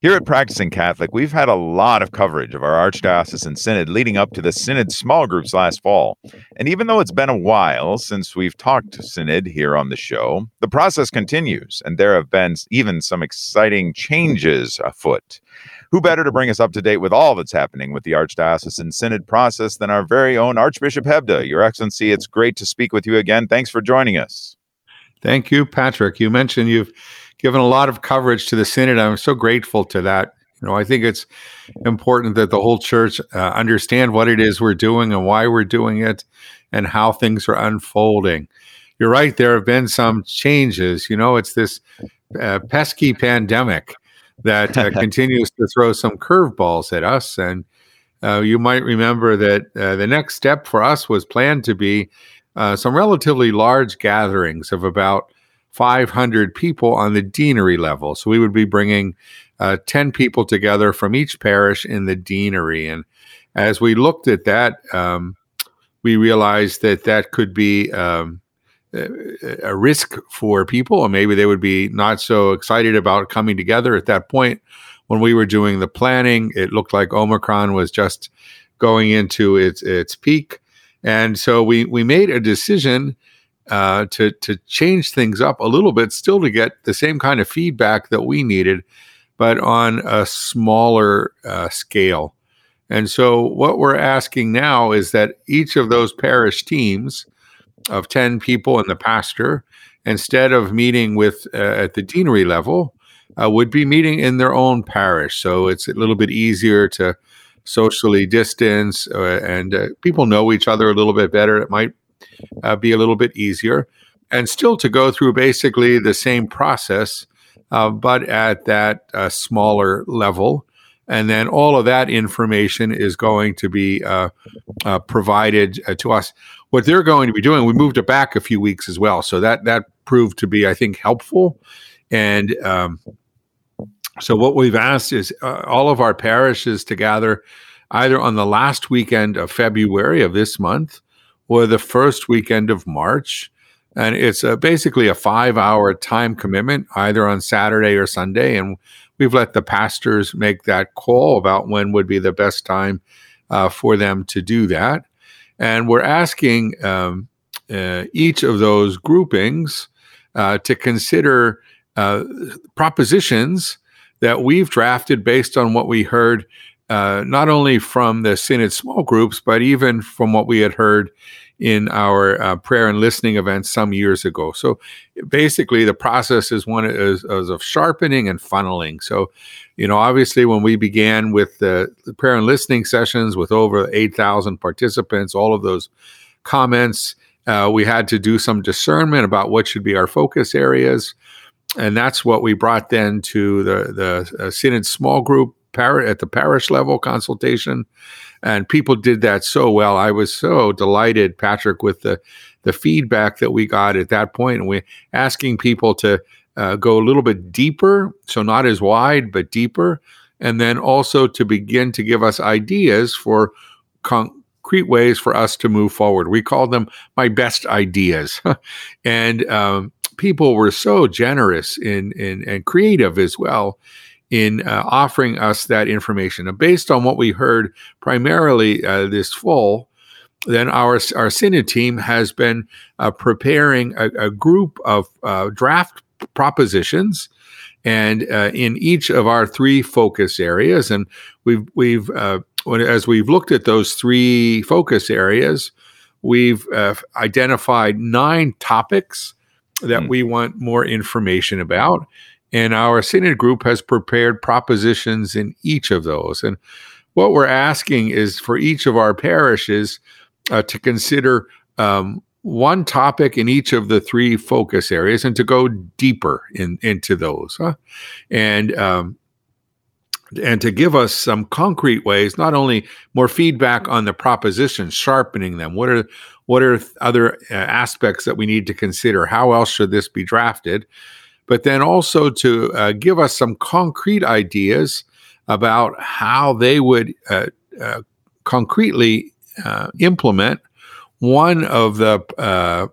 Here at Practicing Catholic, we've had a lot of coverage of our Archdiocesan Synod leading up to the Synod small groups last fall. And even though it's been a while since we've talked to Synod here on the show, the process continues, and there have been even some exciting changes afoot. Who better to bring us up to date with all that's happening with the Archdiocesan Synod process than our very own Archbishop Hebda? Your Excellency, it's great to speak with you again. Thanks for joining us. Thank you, Patrick. You mentioned you've given a lot of coverage to the synod. I'm so grateful to that. You know, I think it's important that the whole church uh, understand what it is we're doing and why we're doing it and how things are unfolding. You're right, there have been some changes. You know, it's this uh, pesky pandemic that uh, continues to throw some curveballs at us. And uh, you might remember that uh, the next step for us was planned to be uh, some relatively large gatherings of about 500 people on the deanery level. So we would be bringing uh, 10 people together from each parish in the deanery. And as we looked at that, um, we realized that that could be um, a risk for people, or maybe they would be not so excited about coming together at that point. When we were doing the planning, it looked like Omicron was just going into its its peak, and so we we made a decision uh, to to change things up a little bit, still to get the same kind of feedback that we needed, but on a smaller uh, scale. And so, what we're asking now is that each of those parish teams of ten people and the pastor, instead of meeting with uh, at the deanery level, uh, would be meeting in their own parish. So it's a little bit easier to socially distance, uh, and people know each other a little bit better. It might uh, be a little bit easier, and still to go through basically the same process, uh, but at that uh, smaller level. And then all of that information is going to be uh, uh, provided uh, to us. What they're going to be doing, we moved it back a few weeks as well, so that that proved to be, I think, helpful. And um, so what we've asked is all of our parishes to gather either on the last weekend of February of this month or the first weekend of March. And it's a, basically a five hour time commitment, either on Saturday or Sunday. And we've let the pastors make that call about when would be the best time uh, for them to do that. And we're asking um, uh, each of those groupings uh, to consider uh, propositions that we've drafted based on what we heard uh, not only from the Synod small groups, but even from what we had heard in our uh, prayer and listening events some years ago. So basically, the process is one is, is of sharpening and funneling. So, you know, obviously, when we began with the, the prayer and listening sessions with over 8,000 participants, all of those comments, uh, we had to do some discernment about what should be our focus areas. And that's what we brought then to the, the uh, Synod small group par- at the parish level consultation, and people did that so well. I was so delighted, Patrick, with the the feedback that we got at that point, and we asking people to uh, go a little bit deeper, so not as wide but deeper, and then also to begin to give us ideas for concrete ways for us to move forward. We called them my best ideas, and um, people were so generous in, in and creative as well in uh, offering us that information. And based on what we heard primarily uh, this fall, then our, our Synod team has been uh, preparing a, a, group of uh, draft propositions and uh, in each of our three focus areas. And we've, we've uh, as we've looked at those three focus areas, we've identified nine topics that mm. we want more information about. And our Synod group has prepared propositions in each of those. And what we're asking is for each of our parishes uh, to consider um, one topic in each of the three focus areas and to go deeper in, into those. Huh? And um, and to give us some concrete ways, not only more feedback on the propositions, sharpening them. What are what are other uh, aspects that we need to consider? How else should this be drafted? But then also to uh, give us some concrete ideas about how they would uh, uh, concretely uh, implement one of the uh,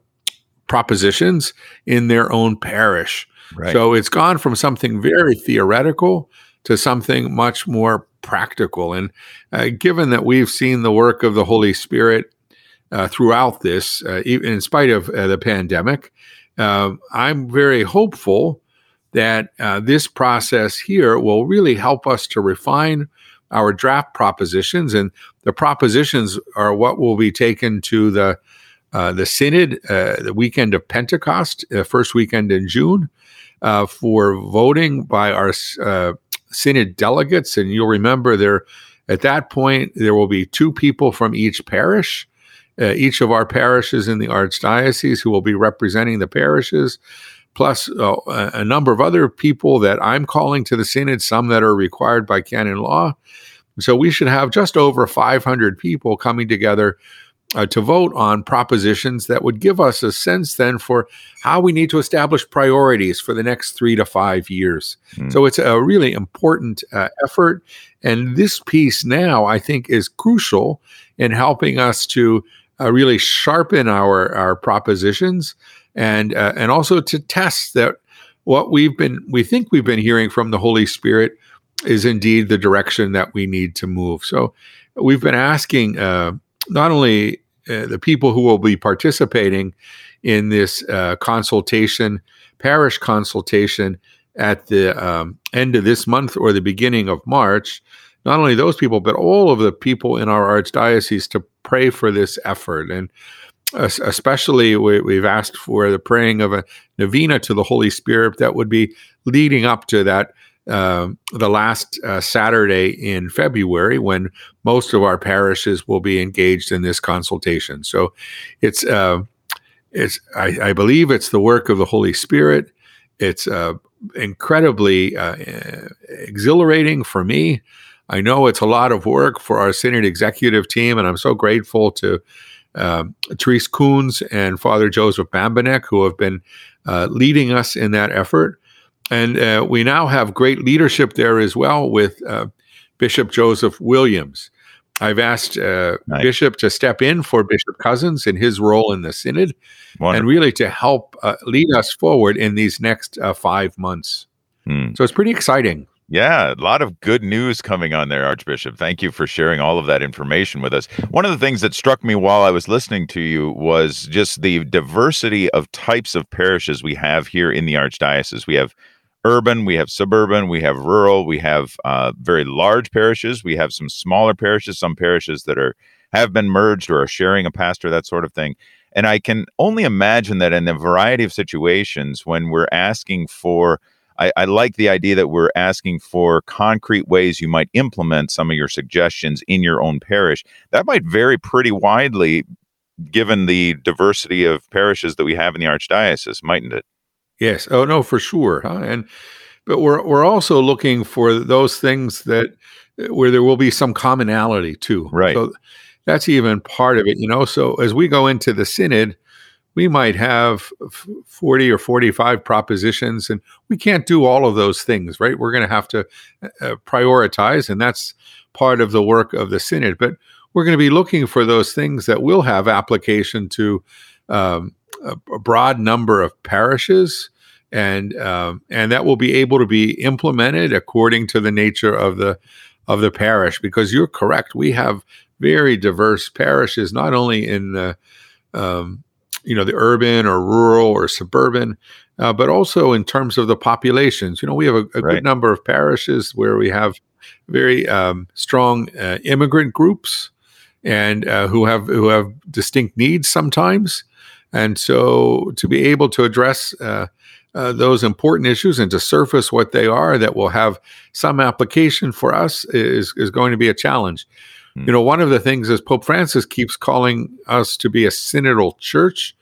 propositions in their own parish. Right. So it's gone from something very theoretical to something much more practical. And uh, given that we've seen the work of the Holy Spirit uh, throughout this, uh, even in spite of uh, the pandemic, I'm very hopeful that uh, this process here will really help us to refine our draft propositions. And the propositions are what will be taken to the uh, the synod uh, the weekend of Pentecost, uh, first weekend in June, uh, for voting by our uh, synod delegates. And you'll remember there at that point there will be two people from each parish. Each of our parishes in the archdiocese who will be representing the parishes, plus a number of other people that I'm calling to the synod, some that are required by canon law. So we should have just over 500 people coming together uh, to vote on propositions that would give us a sense then for how we need to establish priorities for the next three to five years. Mm. So it's a really important uh, effort. And this piece now, I think, is crucial in helping us to uh, really sharpen our, our propositions and, uh, and also to test that what we've been, we think we've been hearing from the Holy Spirit is indeed the direction that we need to move. So we've been asking uh, not only uh, the people who will be participating in this uh, consultation, parish consultation at the um, end of this month or the beginning of March, not only those people, but all of the people in our archdiocese to pray for this effort. And especially, we, have asked for the praying of a novena to the Holy Spirit that would be leading up to that uh, the last uh, Saturday in February when most of our parishes will be engaged in this consultation. So it's uh, it's I, I, believe it's the work of the Holy Spirit. It's uh, incredibly uh, exhilarating for me. I know it's a lot of work for our Synod executive team, and I'm so grateful to uh, Therese Koons and Father Joseph Bambenek, who have been uh, leading us in that effort. And uh, we now have great leadership there as well with uh, Bishop Joseph Williams. I've asked uh, nice. Bishop to step in for Bishop Cozzens in his role in the synod Wonderful. and really to help uh, lead us forward in these next uh, five months. Hmm. So it's pretty exciting. Yeah, a lot of good news coming on there, Archbishop. Thank you for sharing all of that information with us. One of the things that struck me while I was listening to you was just the diversity of types of parishes we have here in the Archdiocese. We have urban, we have suburban, we have rural, we have uh, very large parishes, we have some smaller parishes, some parishes that are have been merged or are sharing a pastor, that sort of thing. And I can only imagine that in a variety of situations when we're asking for I, I, like the idea that we're asking for concrete ways you might implement some of your suggestions in your own parish. That might vary pretty widely given the diversity of parishes that we have in the archdiocese, mightn't it? Yes. Oh no, for sure. Huh? And but we're we're also looking for those things that where there will be some commonality too. Right. So that's even part of it, you know. So as we go into the synod, we might have 40 or 45 propositions and we can't do all of those things, right? We're going to have to uh, uh, prioritize and that's part of the work of the synod, but we're going to be looking for those things that will have application to um, a, a broad number of parishes, and um, and that will be able to be implemented according to the nature of the of the parish. Because you're correct, we have very diverse parishes, not only in the um, you know the urban or rural or suburban, uh, but also in terms of the populations. You know, we have a, a right. good number of parishes where we have very um, strong uh, immigrant groups and uh, who have who have distinct needs sometimes. And so to be able to address uh, uh, those important issues and to surface what they are that will have some application for us is, is going to be a challenge. You know, one of the things is Pope Francis keeps calling us to be a synodal church.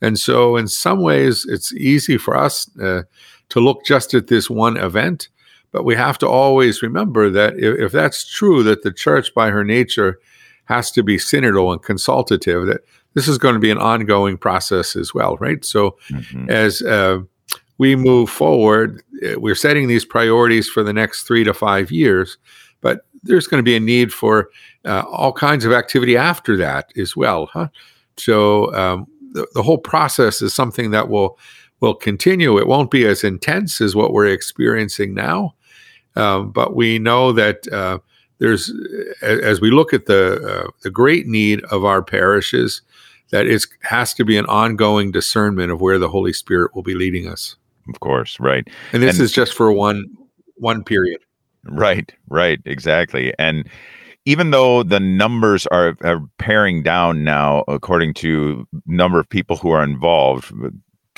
And so, in some ways, it's easy for us uh, to look just at this one event. But we have to always remember that if, if that's true, that the church by her nature has to be synodal and consultative, that this is going to be an ongoing process as well, right? So mm-hmm. as uh, we move forward, uh, we're setting these priorities for the next three to five years, but there's going to be a need for uh, all kinds of activity after that as well, huh? So um, the, the whole process is something that will will continue. It won't be as intense as what we're experiencing now, uh, but we know that uh, there's, as we look at the uh, the great need of our parishes, that it has to be an ongoing discernment of where the Holy Spirit will be leading us. Of course, right. And this and, is just for one one period. Right, right, exactly. And even though the numbers are, are paring down now, according to number of people who are involved,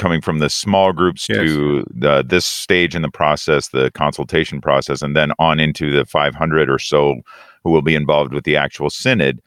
coming from the small groups yes. to the this stage in the process, the consultation process, and then on into the 500 or so who will be involved with the actual synod.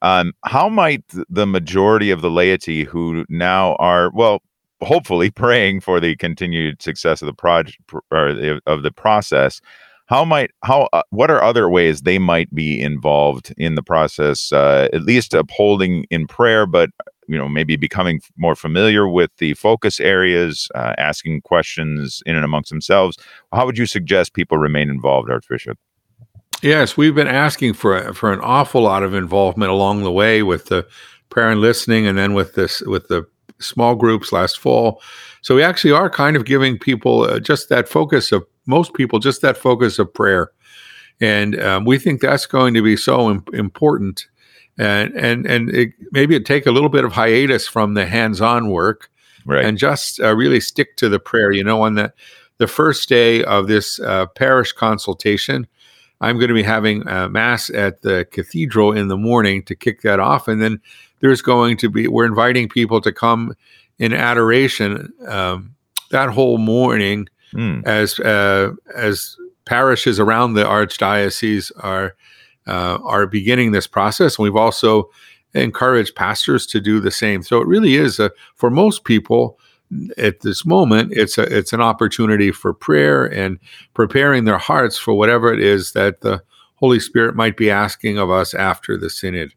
Um, how might the majority of the laity who now are well, hopefully praying for the continued success of the project or of the process, how might how uh, what are other ways they might be involved in the process uh, at least upholding in prayer but you know maybe becoming more familiar with the focus areas uh, asking questions in and amongst themselves? How would you suggest people remain involved archbishop? Yes we've been asking for for an awful lot of involvement along the way with the prayer and listening and then with this with the small groups last fall. So we actually are kind of giving people uh, just that focus of most people just that focus of prayer. And um, we think that's going to be so Im- important. And and and it, maybe it take a little bit of hiatus from the hands-on work, right. and just uh, really stick to the prayer. You know, on the the first day of this uh, parish consultation, I'm going to be having mass at the cathedral in the morning to kick that off, and then there's going to be we're inviting people to come in adoration um, that whole morning mm. as uh, as parishes around the archdiocese are uh, are beginning this process. And we've also encouraged pastors to do the same. So it really is a, for most people at this moment, it's a it's an opportunity for prayer and preparing their hearts for whatever it is that the Holy Spirit might be asking of us after the synod.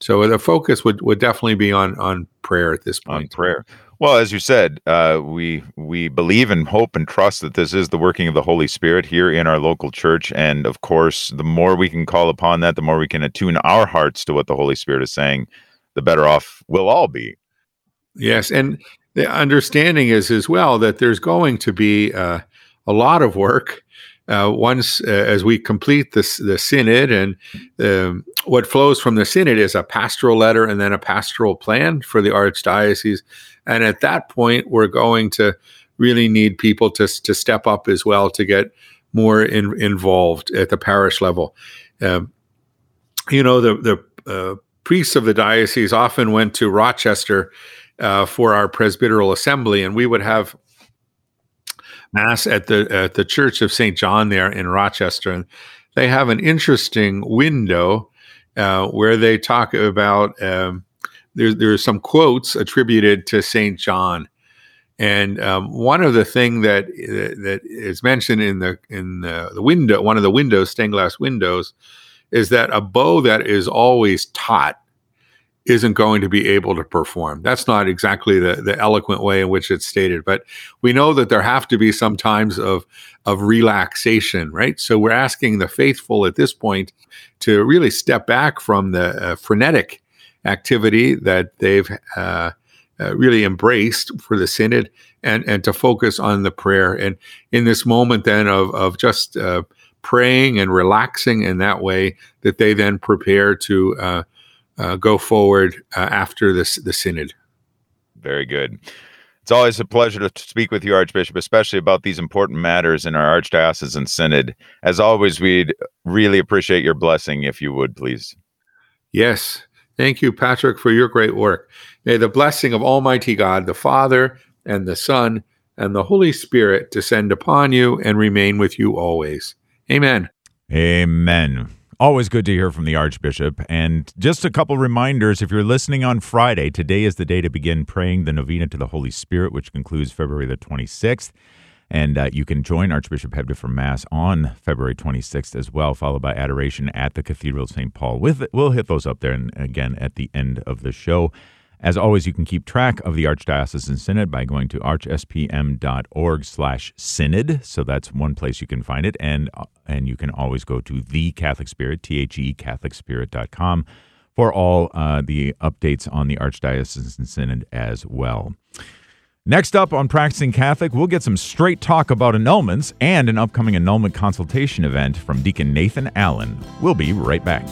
So the focus would, would definitely be on on prayer at this point. On prayer. Well, as you said, uh, we we believe and hope and trust that this is the working of the Holy Spirit here in our local church, and of course, the more we can call upon that, the more we can attune our hearts to what the Holy Spirit is saying, the better off we'll all be. Yes, and the understanding is as well that there's going to be uh, a lot of work uh, once uh, as we complete this the synod. And um, what flows from the synod is a pastoral letter and then a pastoral plan for the archdiocese and at that point we're going to really need people to, to step up as well to get more in, involved at the parish level um, you know the the uh, priests of the diocese often went to rochester uh, for our presbyteral assembly and we would have mass at the at the Church of St. John there in Rochester, and they have an interesting window uh, where they talk about um, there's there's some quotes attributed to St. John, and um, one of the thing that that is mentioned in the in the, the window, one of the windows, stained glass windows, is that a bow that is always taut isn't going to be able to perform. That's not exactly the, the eloquent way in which it's stated, but we know that there have to be some times of of relaxation, right? So we're asking the faithful at this point to really step back from the uh, frenetic activity that they've uh, uh, really embraced for the synod, and and to focus on the prayer. And in this moment, then of of just uh, praying and relaxing in that way, that they then prepare to uh, uh, go forward uh, after this the synod. Very good. It's always a pleasure to speak with you, Archbishop, especially about these important matters in our archdiocesan synod. As always, we'd really appreciate your blessing, if you would, please. Yes. Thank you, Patrick, for your great work. May the blessing of Almighty God, the Father, and the Son, and the Holy Spirit descend upon you and remain with you always. Amen. Amen. Always good to hear from the Archbishop. And just a couple reminders if you're listening on Friday, today is the day to begin praying the novena to the Holy Spirit, which concludes February the 26th. And uh, you can join Archbishop Hebda for Mass on February 26th as well, followed by adoration at the Cathedral of St. Paul. With, we'll hit those up there and again at the end of the show. As always, you can keep track of the Archdiocesan Synod by going to archspm.org slash synod. So that's one place you can find it. And, and you can always go to the Catholic Spirit, T-H-E, catholicspirit.com for all uh, the updates on the Archdiocesan Synod as well. Next up on Practicing Catholic, we'll get some straight talk about annulments and an upcoming annulment consultation event from Deacon Nathan Allen. We'll be right back.